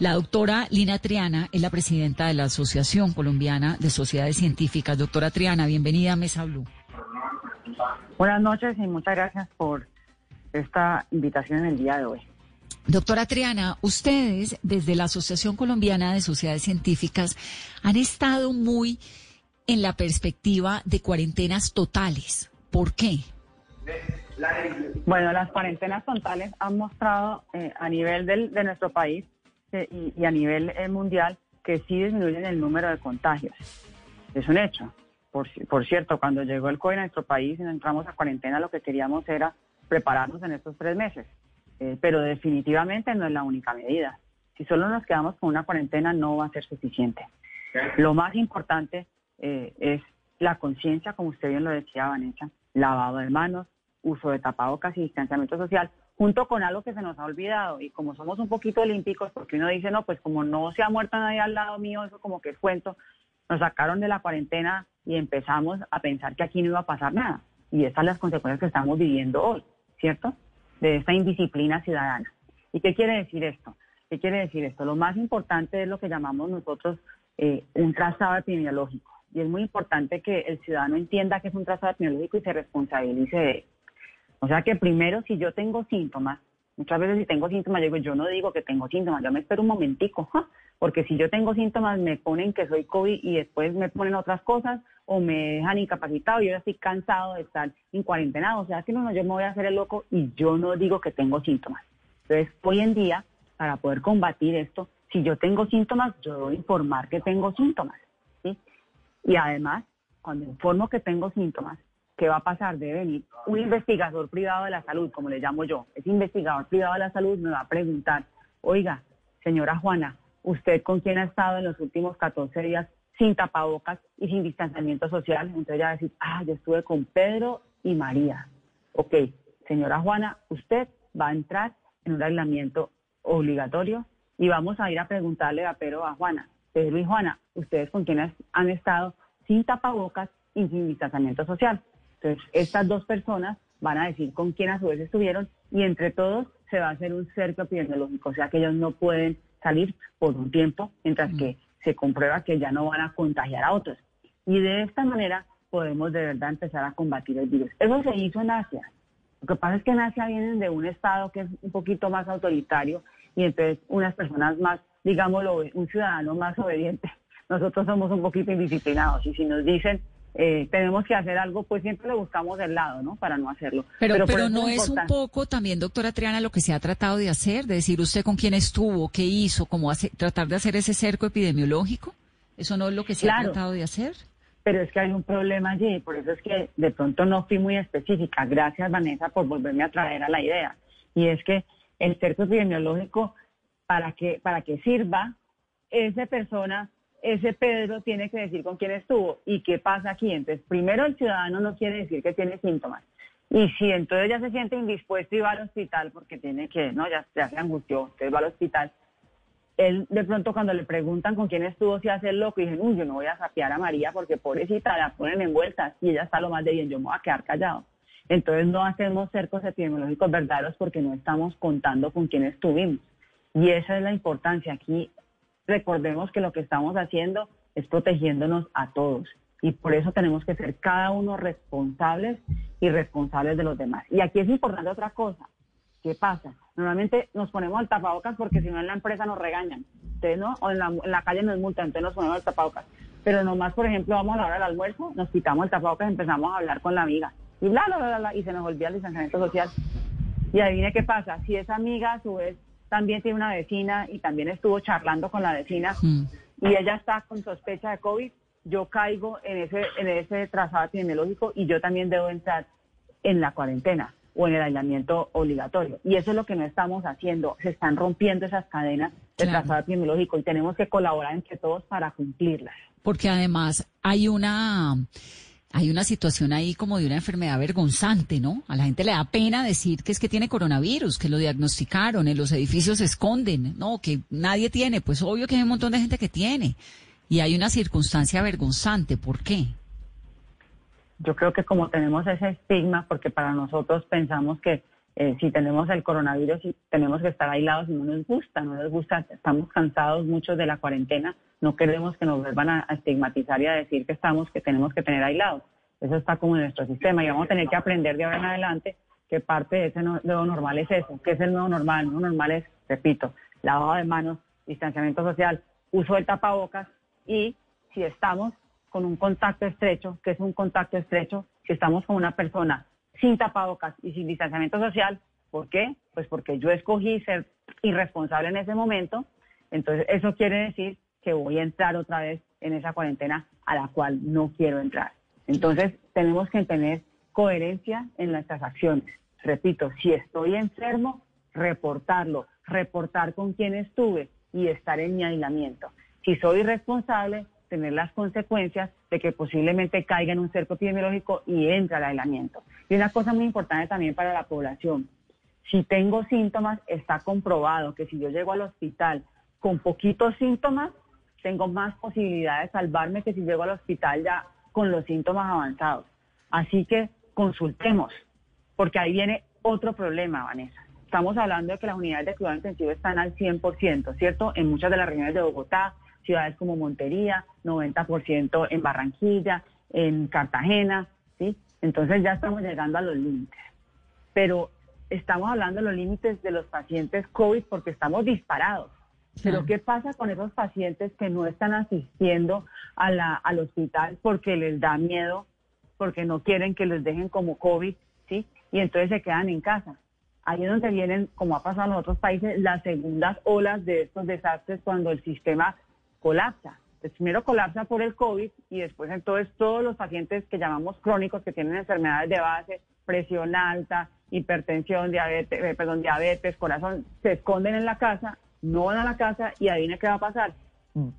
La doctora Lina Triana es la presidenta de la Asociación Colombiana de Sociedades Científicas. Doctora Triana, bienvenida a Mesa Blue. Buenas noches y muchas gracias por esta invitación en el día de hoy. Doctora Triana, ustedes desde la Asociación Colombiana de Sociedades Científicas han estado muy en la perspectiva de cuarentenas totales. ¿Por qué? Bueno, las cuarentenas totales han mostrado eh, a nivel de nuestro país y, y, a nivel eh, mundial que sí disminuyen el número de contagios. Es un hecho. Por, por cierto, cuando llegó el COVID a nuestro país y entramos a cuarentena, lo que queríamos era prepararnos en estos tres meses. Eh, pero definitivamente no es la única medida. Si solo nos quedamos con una cuarentena no va a ser suficiente. Lo más importante eh, es la conciencia, como usted bien lo decía, Vanessa, lavado de manos, uso de tapabocas y distanciamiento social, junto con algo que se nos ha olvidado. Y como somos un poquito olímpicos, porque uno dice, no, pues como no se ha muerto nadie al lado mío, eso como que es cuento, nos sacaron de la cuarentena y empezamos a pensar que aquí no iba a pasar nada. Y estas son las consecuencias que estamos viviendo hoy, ¿cierto? de esta indisciplina ciudadana. ¿Y qué quiere decir esto? ¿Qué quiere decir esto? Lo más importante es lo que llamamos nosotros eh, un trazado epidemiológico. Y es muy importante que el ciudadano entienda que es un trazado epidemiológico y se responsabilice de él. O sea que primero, si yo tengo síntomas, muchas veces si tengo síntomas, yo digo, yo no digo que tengo síntomas, yo me espero un momentico, porque si yo tengo síntomas me ponen que soy COVID y después me ponen otras cosas o me dejan incapacitado, yo ya estoy cansado de estar en cuarentena, o sea que no, yo me voy a hacer el loco y yo no digo que tengo síntomas. Entonces, hoy en día, para poder combatir esto, si yo tengo síntomas, yo debo informar que tengo síntomas, ¿sí? Y además, cuando informo que tengo síntomas, ¿qué va a pasar? Debe venir un investigador privado de la salud, como le llamo yo. Ese investigador privado de la salud me va a preguntar, oiga, señora Juana, ¿usted con quién ha estado en los últimos 14 días sin tapabocas y sin distanciamiento social. Entonces ya decir, ah, yo estuve con Pedro y María. Ok, señora Juana, usted va a entrar en un aislamiento obligatorio y vamos a ir a preguntarle a Pedro a Juana. Pedro y Juana, ustedes con quienes han estado sin tapabocas y sin distanciamiento social. Entonces, estas dos personas van a decir con quién a su vez estuvieron y entre todos se va a hacer un cerco epidemiológico, o sea que ellos no pueden salir por un tiempo, mientras mm. que se comprueba que ya no van a contagiar a otros. Y de esta manera podemos de verdad empezar a combatir el virus. Eso se hizo en Asia. Lo que pasa es que en Asia vienen de un estado que es un poquito más autoritario y entonces unas personas más, digámoslo, un ciudadano más obediente. Nosotros somos un poquito indisciplinados y si nos dicen eh, tenemos que hacer algo, pues siempre le buscamos el lado, ¿no? Para no hacerlo. Pero, pero, no es un poco también, doctora Triana, lo que se ha tratado de hacer, de decir usted con quién estuvo, qué hizo, cómo hace, tratar de hacer ese cerco epidemiológico. ¿Eso no es lo que se ha tratado de hacer? Pero es que hay un problema allí, por eso es que de pronto no fui muy específica. Gracias, Vanessa, por volverme a traer a la idea. Y es que el cerco epidemiológico, para que, para que sirva, esa persona ese Pedro tiene que decir con quién estuvo y qué pasa aquí. Entonces, primero el ciudadano no quiere decir que tiene síntomas. Y si entonces ya se siente indispuesto y va al hospital porque tiene que, no, ya, se angustió, entonces va al hospital, él de pronto cuando le preguntan con quién estuvo, si hace el loco, y dicen, uy, yo no voy a sapear a María porque pobrecita la ponen envuelta y ella está lo más de bien, yo me voy a quedar callado. Entonces no hacemos cercos epidemiológicos verdaderos porque no estamos contando con quién estuvimos. Y esa es la importancia. Aquí recordemos que lo que estamos haciendo es protegiéndonos a todos y por eso tenemos que ser cada uno responsables y responsables de los demás. Y aquí es importante otra cosa. ¿Qué pasa? Normalmente nos ponemos el tapabocas porque si no en la empresa nos regañan, ¿Ustedes no? O en la, calle nos multan, entonces nos ponemos el tapabocas. Pero nomás, por ejemplo, vamos a la hora almuerzo, nos quitamos el tapabocas y empezamos a hablar con la amiga. Y bla, bla, bla, bla, y se nos olvida el distanciamiento social. Y adivine qué pasa. Si esa amiga a su vez también tiene una vecina y también estuvo charlando con la vecina mm. y ella está con sospecha de COVID, yo caigo en ese, en ese trazado epidemiológico y yo también debo entrar en la cuarentena o en el aislamiento obligatorio. Y eso es lo que no estamos haciendo. Se están rompiendo esas cadenas de trazado epidemiológico y tenemos que colaborar entre todos para cumplirlas. Porque además hay una hay una situación ahí como de una enfermedad vergonzante, ¿no? A la gente le da pena decir que es que tiene coronavirus, que lo diagnosticaron, en los edificios se esconden, ¿no? Que nadie tiene, pues obvio que hay un montón de gente que tiene. Y hay una circunstancia vergonzante, ¿por qué? Yo creo que como tenemos ese estigma, porque para nosotros pensamos que eh, si tenemos el coronavirus tenemos que estar aislados y no nos gusta, no nos gusta, estamos cansados muchos de la cuarentena, no queremos que nos vuelvan a, estigmatizar y a decir que estamos, que tenemos que tener aislados. Eso está como en nuestro sistema y vamos a tener que aprender de ahora en adelante que parte de ese nuevo normal es eso. ¿Qué es el nuevo normal? El nuevo normal es, repito, lavado de manos, distanciamiento social, uso del tapabocas y si estamos con un contacto estrecho, que es un contacto estrecho, si estamos con una persona sin tapabocas y sin distanciamiento social. ¿Por qué? Pues porque yo escogí ser irresponsable en ese momento. Entonces, eso quiere decir que voy a entrar otra vez en esa cuarentena a la cual no quiero entrar. Entonces, tenemos que tener coherencia en nuestras acciones. Repito, si estoy enfermo, reportarlo, reportar con quién estuve y estar en mi aislamiento. Si soy irresponsable, tener las consecuencias de que posiblemente caiga en un cerco epidemiológico y entre al aislamiento. Y una cosa muy importante también para la población. Si tengo síntomas, está comprobado que si yo llego al hospital con poquitos síntomas, tengo más posibilidades de salvarme que si llego al hospital ya con los síntomas avanzados. Así que consultemos, porque ahí viene otro problema, Vanessa. Estamos hablando de que las unidades de cuidado intensivo están al 100%, ¿cierto? En muchas de las regiones de Bogotá, ciudades como Montería, 90% en Barranquilla, en Cartagena, ¿sí? Entonces ya estamos llegando a los límites. Pero estamos hablando de los límites de los pacientes COVID porque estamos disparados. Pero ¿qué pasa con esos pacientes que no están asistiendo a la, al hospital porque les da miedo, porque no quieren que les dejen como COVID, ¿sí? Y entonces se quedan en casa. Ahí es donde vienen, como ha pasado en otros países, las segundas olas de estos desastres cuando el sistema colapsa. primero colapsa por el COVID y después entonces todos los pacientes que llamamos crónicos que tienen enfermedades de base, presión alta, hipertensión, diabetes, eh, perdón, diabetes, corazón, se esconden en la casa, no van a la casa y adivina qué va a pasar.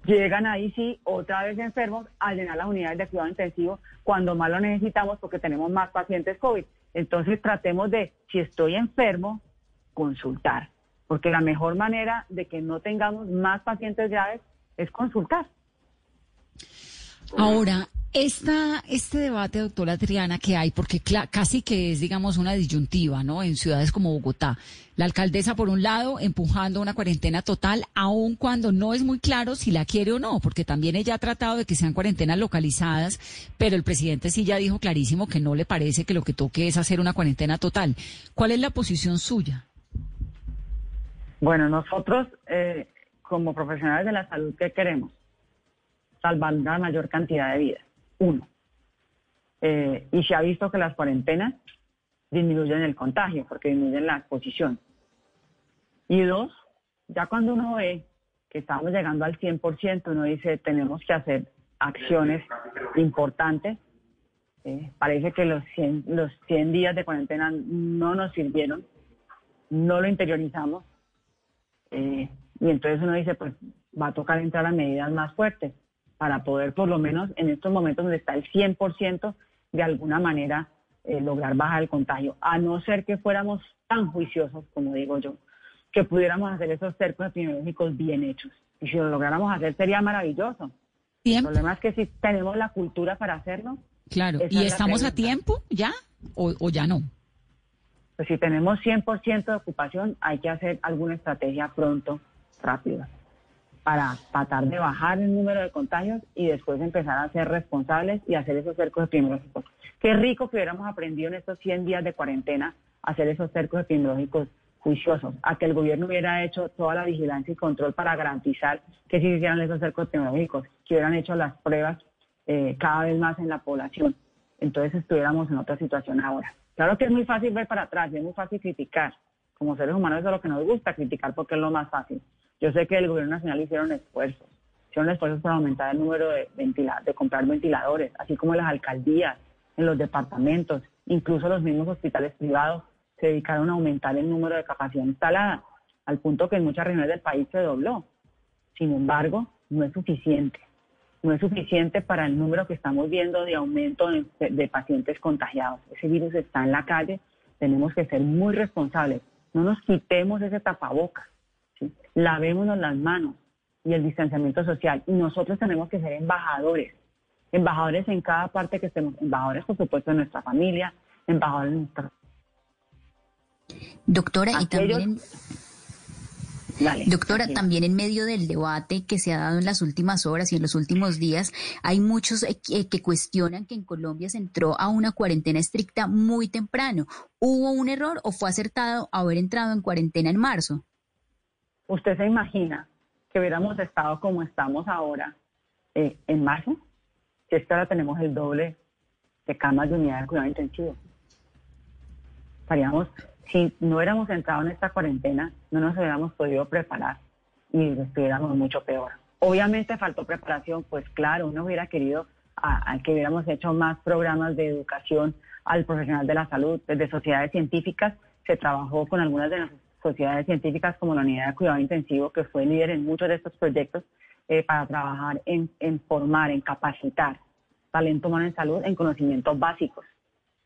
Llegan ahí sí, otra vez enfermos, a llenar las unidades de cuidado intensivo cuando más lo necesitamos porque tenemos más pacientes COVID. Entonces tratemos de, si estoy enfermo, consultar, porque la mejor manera de que no tengamos más pacientes graves es consultar. Ahora, esta, este debate, doctora Triana, que hay, porque casi que es, digamos, una disyuntiva, ¿no? En ciudades como Bogotá. La alcaldesa, por un lado, empujando una cuarentena total, aun cuando no es muy claro si la quiere o no, porque también ella ha tratado de que sean cuarentenas localizadas, pero el presidente sí ya dijo clarísimo que no le parece que lo que toque es hacer una cuarentena total. ¿Cuál es la posición suya? Bueno, nosotros eh, como profesionales de la salud, ¿qué queremos? Salvar la mayor cantidad de vidas. Uno. Eh, y se ha visto que las cuarentenas disminuyen el contagio porque disminuyen la exposición. Y dos, ya cuando uno ve que estamos llegando al 100%, uno dice, tenemos que hacer acciones importantes. Eh, parece que los 100, los 100 días de cuarentena no nos sirvieron, no lo interiorizamos. Eh, y entonces uno dice, pues va a tocar entrar a medidas más fuertes para poder, por lo menos en estos momentos donde está el 100%, de alguna manera eh, lograr bajar el contagio. A no ser que fuéramos tan juiciosos, como digo yo, que pudiéramos hacer esos cercos epidemiológicos bien hechos. Y si lo lográramos hacer sería maravilloso. El problema es que si tenemos la cultura para hacerlo. Claro, ¿y estamos a tiempo ya o, o ya no? Pues si tenemos 100% de ocupación, hay que hacer alguna estrategia pronto rápida para tratar de bajar el número de contagios y después empezar a ser responsables y hacer esos cercos epidemiológicos. Qué rico que hubiéramos aprendido en estos 100 días de cuarentena a hacer esos cercos epidemiológicos juiciosos, a que el gobierno hubiera hecho toda la vigilancia y control para garantizar que se hicieran esos cercos epidemiológicos, que hubieran hecho las pruebas eh, cada vez más en la población. Entonces estuviéramos en otra situación ahora. Claro que es muy fácil ver para atrás, es muy fácil criticar, como seres humanos eso es lo que nos gusta, criticar porque es lo más fácil. Yo sé que el gobierno nacional hicieron esfuerzos, hicieron esfuerzos para aumentar el número de, de comprar ventiladores, así como las alcaldías, en los departamentos, incluso los mismos hospitales privados se dedicaron a aumentar el número de capacidad instalada, al punto que en muchas regiones del país se dobló. Sin embargo, no es suficiente. No es suficiente para el número que estamos viendo de aumento de, pacientes contagiados. Ese virus está en la calle, tenemos que ser muy responsables no nos quitemos ese tapaboca, ¿sí? Lavémonos las manos y el distanciamiento social. Y nosotros tenemos que ser embajadores, embajadores en cada parte que estemos, embajadores por supuesto de nuestra familia, embajadores de nuestra Doctora, y también... Doctora, también en medio del debate que se ha dado en las últimas horas y en los últimos días, hay muchos eh, que cuestionan que en Colombia se entró a una cuarentena estricta muy temprano. ¿Hubo un error o fue acertado haber entrado en cuarentena en marzo? ¿Usted se imagina que hubiéramos estado como estamos ahora eh, en marzo? Si es que ahora tenemos el doble de camas de unidad de cuidado intensivo. Estaríamos si no hubiéramos entrado en esta cuarentena, no nos hubiéramos podido preparar y estuviéramos mucho peor. Obviamente faltó preparación, pues claro, uno hubiera querido a, que hubiéramos hecho más programas de educación al profesional de la salud. Desde sociedades científicas se trabajó con algunas de las sociedades científicas como la Unidad de Cuidado Intensivo, que fue líder en muchos de estos proyectos, eh, para trabajar en, en formar, en capacitar talento humano en salud en conocimientos básicos.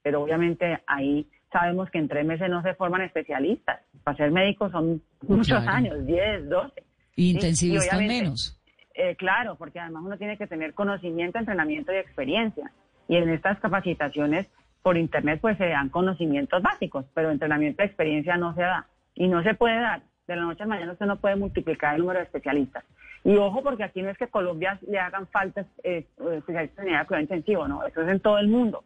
Pero obviamente ahí sabemos que en tres meses no se forman especialistas. Para ser médicos son muchos años, 10, 12. Intensivistas menos. Eh, claro, porque además uno tiene que tener conocimiento, entrenamiento y experiencia. Y en estas capacitaciones por internet pues se dan conocimientos básicos, pero entrenamiento y experiencia no se da. Y no se puede dar. De la noche a la mañana usted no puede multiplicar el número de especialistas. Y ojo, porque aquí no es que Colombia le hagan falta eh, especialistas en cuidado intensivo, no, eso es en todo el mundo.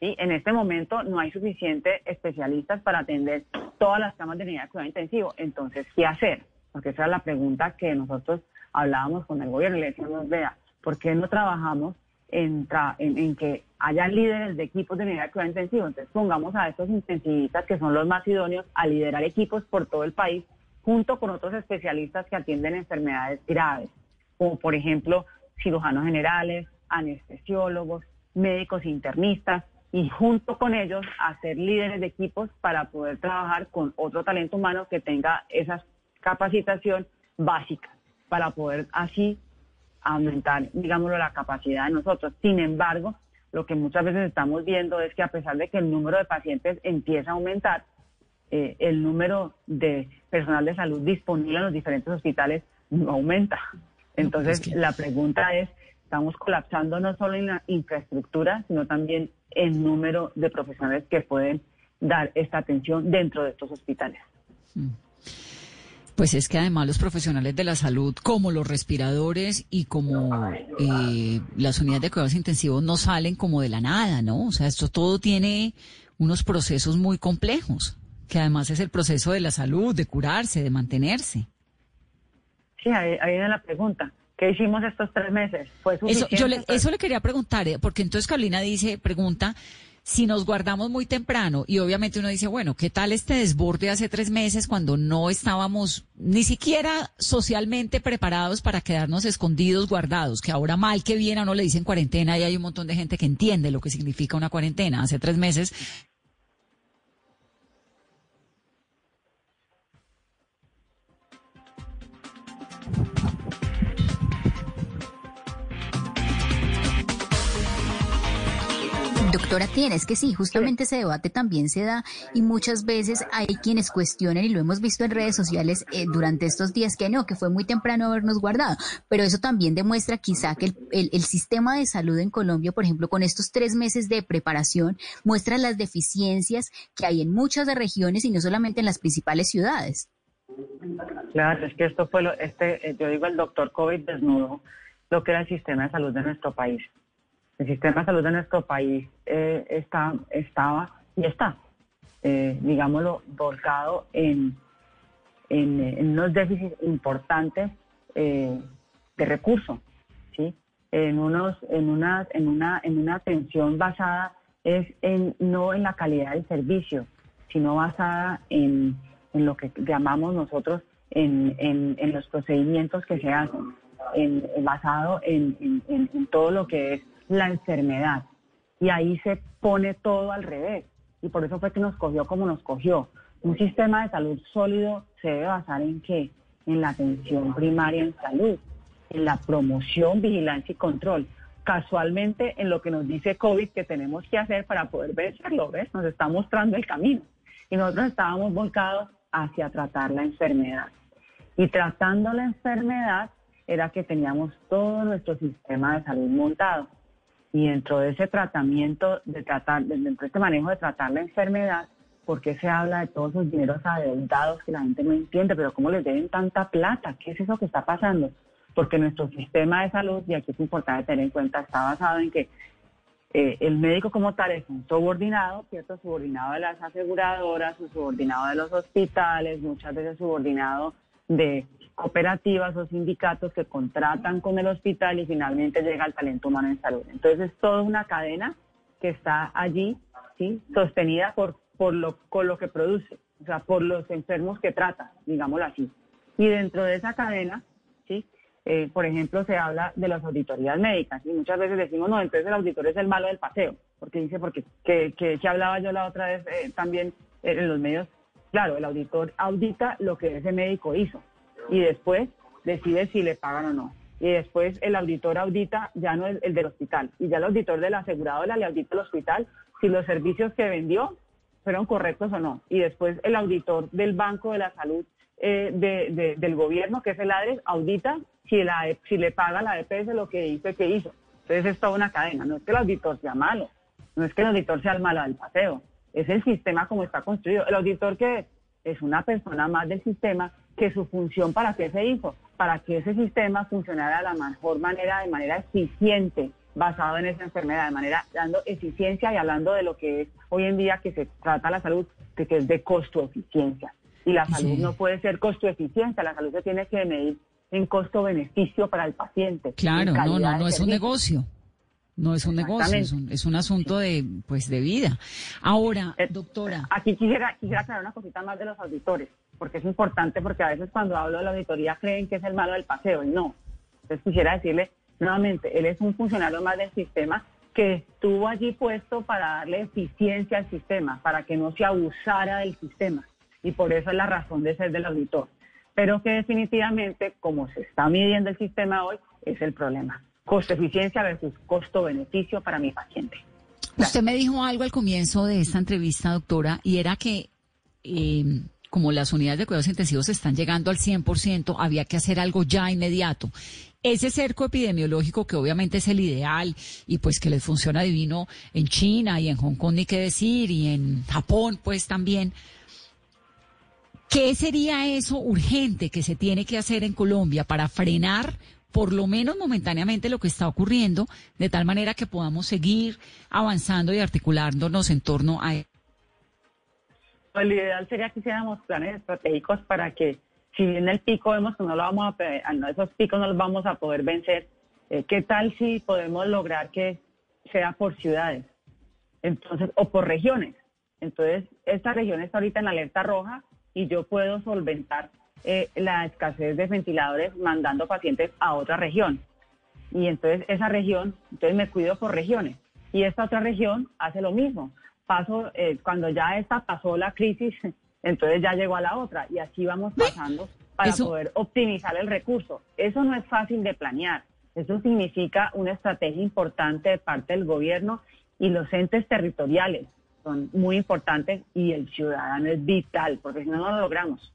¿sí? En este momento no hay suficientes especialistas para atender todas las camas de unidad de cuidado intensivo. Entonces, ¿qué hacer? Porque esa es la pregunta que nosotros hablábamos con el gobierno y le decíamos, vea, ¿por qué no trabajamos en, en, que haya líderes de equipos de unidad de intensivo? Entonces, pongamos a estos intensivistas que son los más idóneos a liderar equipos por todo el país junto con otros especialistas que atienden enfermedades graves, como por ejemplo cirujanos generales, anestesiólogos, médicos internistas, y junto con ellos hacer líderes de equipos para poder trabajar con otro talento humano que tenga esa capacitación básica para poder así aumentar, digámoslo, la capacidad de nosotros. Sin embargo, lo que muchas veces estamos viendo es que a pesar de que el número de pacientes empieza a aumentar, eh, el número de personal de salud disponible en los diferentes hospitales no aumenta. Entonces, la pregunta es, estamos colapsando no solo en la infraestructura, sino también en número de profesionales que pueden dar esta atención dentro de estos hospitales. Mm. Pues es que además los profesionales de la salud, como los respiradores y como eh, las unidades de cuidados intensivos, no salen como de la nada, ¿no? O sea, esto todo tiene unos procesos muy complejos, que además es el proceso de la salud, de curarse, de mantenerse. Sí, ahí, ahí viene la pregunta. ¿Qué hicimos estos tres meses? eso, yo le, eso le quería preguntar, eh, porque entonces Carolina dice, pregunta, si nos guardamos muy temprano y obviamente uno dice, bueno, ¿qué tal este desborde hace tres meses cuando no estábamos ni siquiera socialmente preparados para quedarnos escondidos, guardados? Que ahora mal que bien a uno le dicen cuarentena y hay un montón de gente que entiende lo que significa una cuarentena. Hace tres meses Doctora tienes que sí, justamente ese debate también se da y muchas veces hay quienes cuestionan y lo hemos visto en redes sociales eh, durante estos días que no, que fue muy temprano habernos guardado, pero eso también demuestra quizá que el, el, sistema de salud en Colombia, por ejemplo, con estos tres meses de preparación, muestra las deficiencias que hay en muchas de regiones y no solamente en las principales ciudades. Claro, es que esto fue lo, este, eh, yo digo el doctor COVID desnudo lo que era el sistema de salud de nuestro país. El sistema de salud de nuestro país eh, está, estaba y está, eh, digámoslo, volcado en, en, unos déficits importantes eh, de recursos, ¿sí? En unos, en una, en una, en una atención basada es en, no en la calidad del servicio, sino basada en, en lo que llamamos nosotros en, en, en los procedimientos que se hacen, en, basado en, en todo lo que es la enfermedad. Y ahí se pone todo al revés. Y por eso fue que nos cogió como nos cogió. Un sistema de salud sólido se debe basar en qué? En la atención primaria en salud, en la promoción, vigilancia y control. Casualmente en lo que nos dice COVID que tenemos que hacer para poder vencerlo, ¿ves? Nos está mostrando el camino. Y nosotros estábamos volcados hacia tratar la enfermedad. Y tratando la enfermedad era que teníamos todo nuestro sistema de salud montado. Y dentro de ese tratamiento, de tratar, dentro de este manejo de tratar la enfermedad, ¿Por qué se habla de todos esos dineros adeudados que la gente no entiende? Pero ¿cómo les deben tanta plata? ¿Qué es eso que está pasando? Porque nuestro sistema de salud, y aquí es importante tener en cuenta, está basado en que eh, el médico como tal es un subordinado, ¿cierto? Subordinado de las aseguradoras, subordinado de los hospitales, muchas veces subordinado de cooperativas o sindicatos que contratan con el hospital y finalmente llega el talento humano en salud. Entonces es toda una cadena que está allí, ¿sí? Sostenida por, por lo, con lo que produce, o sea, por los enfermos que trata, digámoslo así. Y dentro de esa cadena, ¿sí? Eh, por ejemplo, se habla de las auditorías médicas y muchas veces decimos, no, entonces el auditor es el malo del paseo, porque dice, porque que, que, hablaba yo la otra vez eh, también en los medios, claro, el auditor audita lo que ese médico hizo y después decide si le pagan o no. Y después el auditor audita ya no el, el del hospital, y ya el auditor de la aseguradora le audita el hospital si los servicios que vendió fueron correctos o no. Y después el auditor del Banco de la Salud eh, de, del gobierno, que es el ADRES, audita si, si le paga la EPS lo que dice que hizo. Entonces es toda una cadena. No es que el auditor sea malo, no es que el auditor sea el malo del paseo, es el sistema como está construido. El auditor que es una persona más del sistema que su función para qué se hizo, para que ese sistema funcionara de la mejor manera, de manera eficiente, basado en esa enfermedad, de manera dando eficiencia y hablando de lo que es hoy en día que se trata la salud, que, es de costo-eficiencia. Y la salud no puede ser costo-eficiencia, la salud se tiene que medir en costo-beneficio para el paciente. Claro, no, no, no es un negocio. No es un negocio, es un, asunto de pues de vida. Ahora, eh, doctora. Aquí quisiera, quisiera aclarar una cosita más de los auditores, porque es importante, porque a veces cuando hablo de la auditoría creen que es el malo del paseo, y no. Entonces quisiera decirle nuevamente, él es un funcionario más del sistema que estuvo allí puesto para darle eficiencia al sistema, para que no se abusara del sistema. Y por eso es la razón de ser del auditor pero que definitivamente, como se está midiendo el sistema hoy, es el problema. Costo-eficiencia versus costo-beneficio para mi paciente. Usted me dijo algo al comienzo de esta entrevista, doctora, y era que em, como las unidades de cuidados intensivos están llegando al 100%, había que hacer algo ya inmediato. Ese cerco epidemiológico que obviamente es el ideal y pues que les funciona divino en China y en Hong Kong ni qué decir y en Japón pues también. ¿Qué sería eso urgente que se tiene que hacer en Colombia para frenar por lo menos momentáneamente lo que está ocurriendo, de tal manera que podamos seguir avanzando y articulándonos en torno a... Lo ideal sería que hiciéramos planes estratégicos para que, si bien el pico vemos que no lo vamos a, esos picos no los vamos a poder vencer, eh, ¿qué tal si podemos lograr que sea por ciudades? Entonces, o por regiones. Entonces, esta región está ahorita en alerta roja, y yo puedo solventar eh, la escasez de ventiladores mandando pacientes a otra región. Y entonces esa región, entonces me cuido por regiones. Y esta otra región hace lo mismo. Paso, eh, cuando ya esta pasó la crisis, entonces ya llegó a la otra. Y así vamos pasando para poder optimizar el recurso. Eso no es fácil de planear. Eso significa una estrategia importante de parte del gobierno y los entes territoriales son muy importantes y el ciudadano es vital, porque si no, no lo logramos.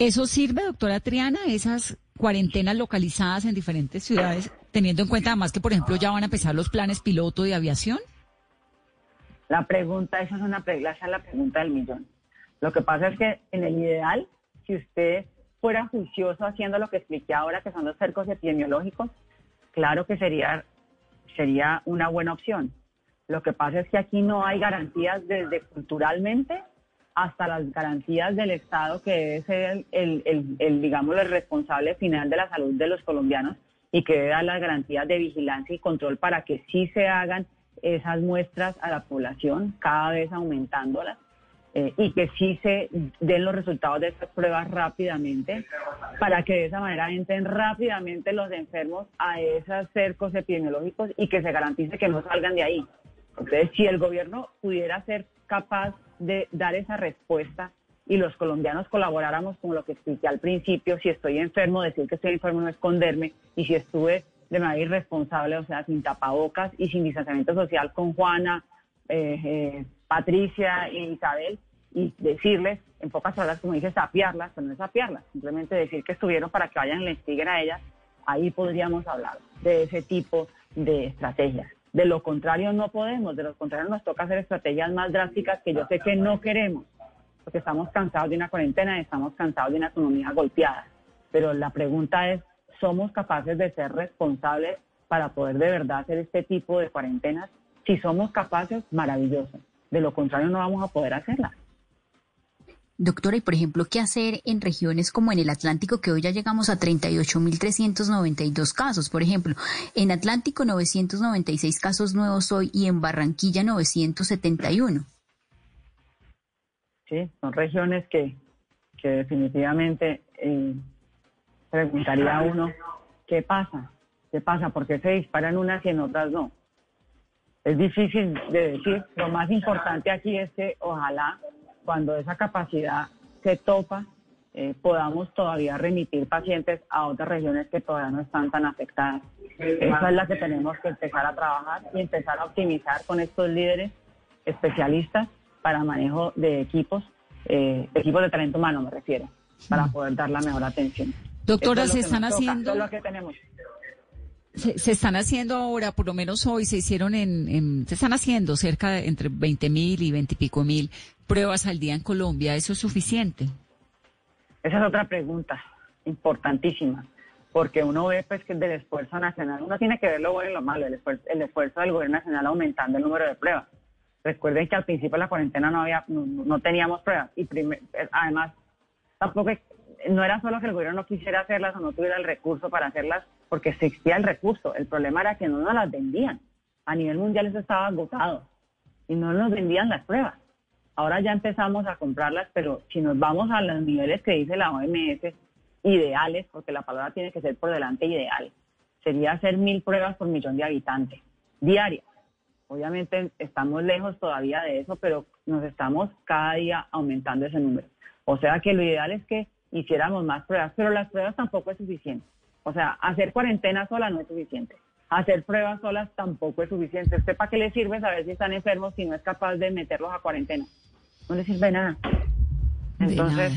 ¿Eso sirve, doctora Triana, esas cuarentenas localizadas en diferentes ciudades, teniendo en cuenta además que, por ejemplo, ya van a empezar los planes piloto de aviación? La pregunta, esa es, una, esa es la pregunta del millón. Lo que pasa es que en el ideal, si usted fuera juicioso haciendo lo que expliqué ahora, que son los cercos epidemiológicos, claro que sería, sería una buena opción. Lo que pasa es que aquí no hay garantías desde culturalmente hasta las garantías del Estado, que debe ser el, digamos, el responsable final de la salud de los colombianos y que debe dar las garantías de vigilancia y control para que sí se hagan esas muestras a la población, cada vez aumentándolas, eh, y que sí se den los resultados de estas pruebas rápidamente, para que de esa manera entren rápidamente los enfermos a esos cercos epidemiológicos y que se garantice que no salgan de ahí. Entonces, si el gobierno pudiera ser capaz de dar esa respuesta y los colombianos colaboráramos con lo que expliqué al principio, si estoy enfermo, decir que estoy enfermo, no esconderme, y si estuve de manera irresponsable, o sea, sin tapabocas y sin distanciamiento social con Juana, eh, eh, Patricia e Isabel, y decirles, en pocas palabras, como dice, sapiarlas, pero no sapiarlas, simplemente decir que estuvieron para que vayan y les siguen a ellas, ahí podríamos hablar de ese tipo de estrategias. De lo contrario no podemos, de lo contrario nos toca hacer estrategias más drásticas que yo sé que no queremos, porque estamos cansados de una cuarentena y estamos cansados de una economía golpeada. Pero la pregunta es, ¿somos capaces de ser responsables para poder de verdad hacer este tipo de cuarentenas? Si somos capaces, maravilloso. De lo contrario no vamos a poder hacerla. Doctora, y por ejemplo, ¿qué hacer en regiones como en el Atlántico, que hoy ya llegamos a 38.392 casos? Por ejemplo, en Atlántico 996 casos nuevos hoy y en Barranquilla 971. Sí, son regiones que, que definitivamente eh, preguntaría a uno, ¿qué pasa? ¿Qué pasa? ¿Por qué se disparan unas y en otras no? Es difícil de decir. Lo más importante aquí es que ojalá cuando esa capacidad se topa, eh, podamos todavía remitir pacientes a otras regiones que todavía no están tan afectadas. Esa es la que tenemos que empezar a trabajar y empezar a optimizar con estos líderes especialistas para manejo de equipos, eh, equipos de talento humano me refiero, para poder dar la mejor atención. Doctora, se están haciendo... lo que tenemos. Se, están haciendo ahora, por lo menos hoy, se hicieron en, se están haciendo cerca de entre 20 mil y 20 y pico mil pruebas al día en Colombia. ¿Eso es suficiente? Esa es otra pregunta importantísima, porque uno ve pues que del esfuerzo nacional, uno tiene que ver lo bueno y lo malo, el esfuerzo, el esfuerzo del gobierno nacional aumentando el número de pruebas. Recuerden que al principio de la cuarentena no había, no, teníamos pruebas y además tampoco no era solo que el gobierno no quisiera hacerlas o no tuviera el recurso para hacerlas, porque existía el recurso. El problema era que no nos las vendían. A nivel mundial eso estaba agotado y no nos vendían las pruebas. Ahora ya empezamos a comprarlas, pero si nos vamos a los niveles que dice la OMS, ideales, porque la palabra tiene que ser por delante ideal, sería hacer mil pruebas por millón de habitantes diarias. Obviamente estamos lejos todavía de eso, pero nos estamos cada día aumentando ese número. O sea que lo ideal es que hiciéramos más pruebas, pero las pruebas tampoco es suficiente. O sea, hacer cuarentena sola no es suficiente. Hacer pruebas solas tampoco es suficiente. ¿Usted para qué le sirve saber si están enfermos si no es capaz de meterlos a cuarentena? No le sirve nada. Entonces,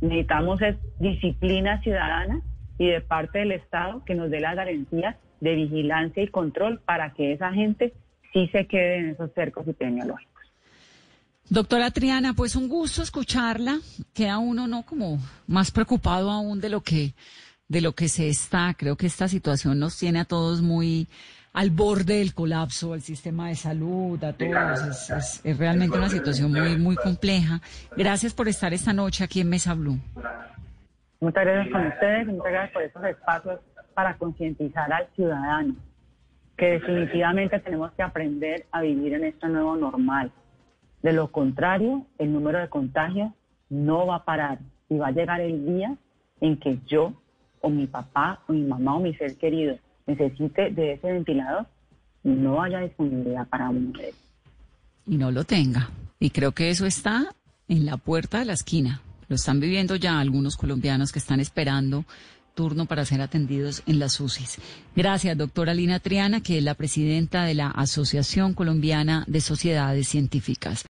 necesitamos es disciplina ciudadana y de parte del Estado que nos dé la garantía de vigilancia y control para que esa gente sí se quede en esos cercos epidemiológicos. Doctora Triana, pues un gusto escucharla. Queda uno no como más preocupado aún de lo que de lo que se está. Creo que esta situación nos tiene a todos muy al borde del colapso del sistema de salud, a todos. Es, realmente una situación muy muy compleja. Gracias por estar esta noche aquí en Mesa Blue. Muchas gracias con ustedes, muchas gracias por estos espacios para concientizar al ciudadano que definitivamente tenemos que aprender a vivir en este nuevo normal de lo contrario, el número de contagios no va a parar y va a llegar el día en que yo o mi papá o mi mamá o mi ser querido necesite de ese ventilador no haya disponibilidad para un Y no lo tenga. Y creo que eso está en la puerta de la esquina. Lo están viviendo ya algunos colombianos que están esperando turno para ser atendidos en las UCIs. Gracias, doctora Lina Triana, que es la presidenta de la Asociación Colombiana de Sociedades Científicas.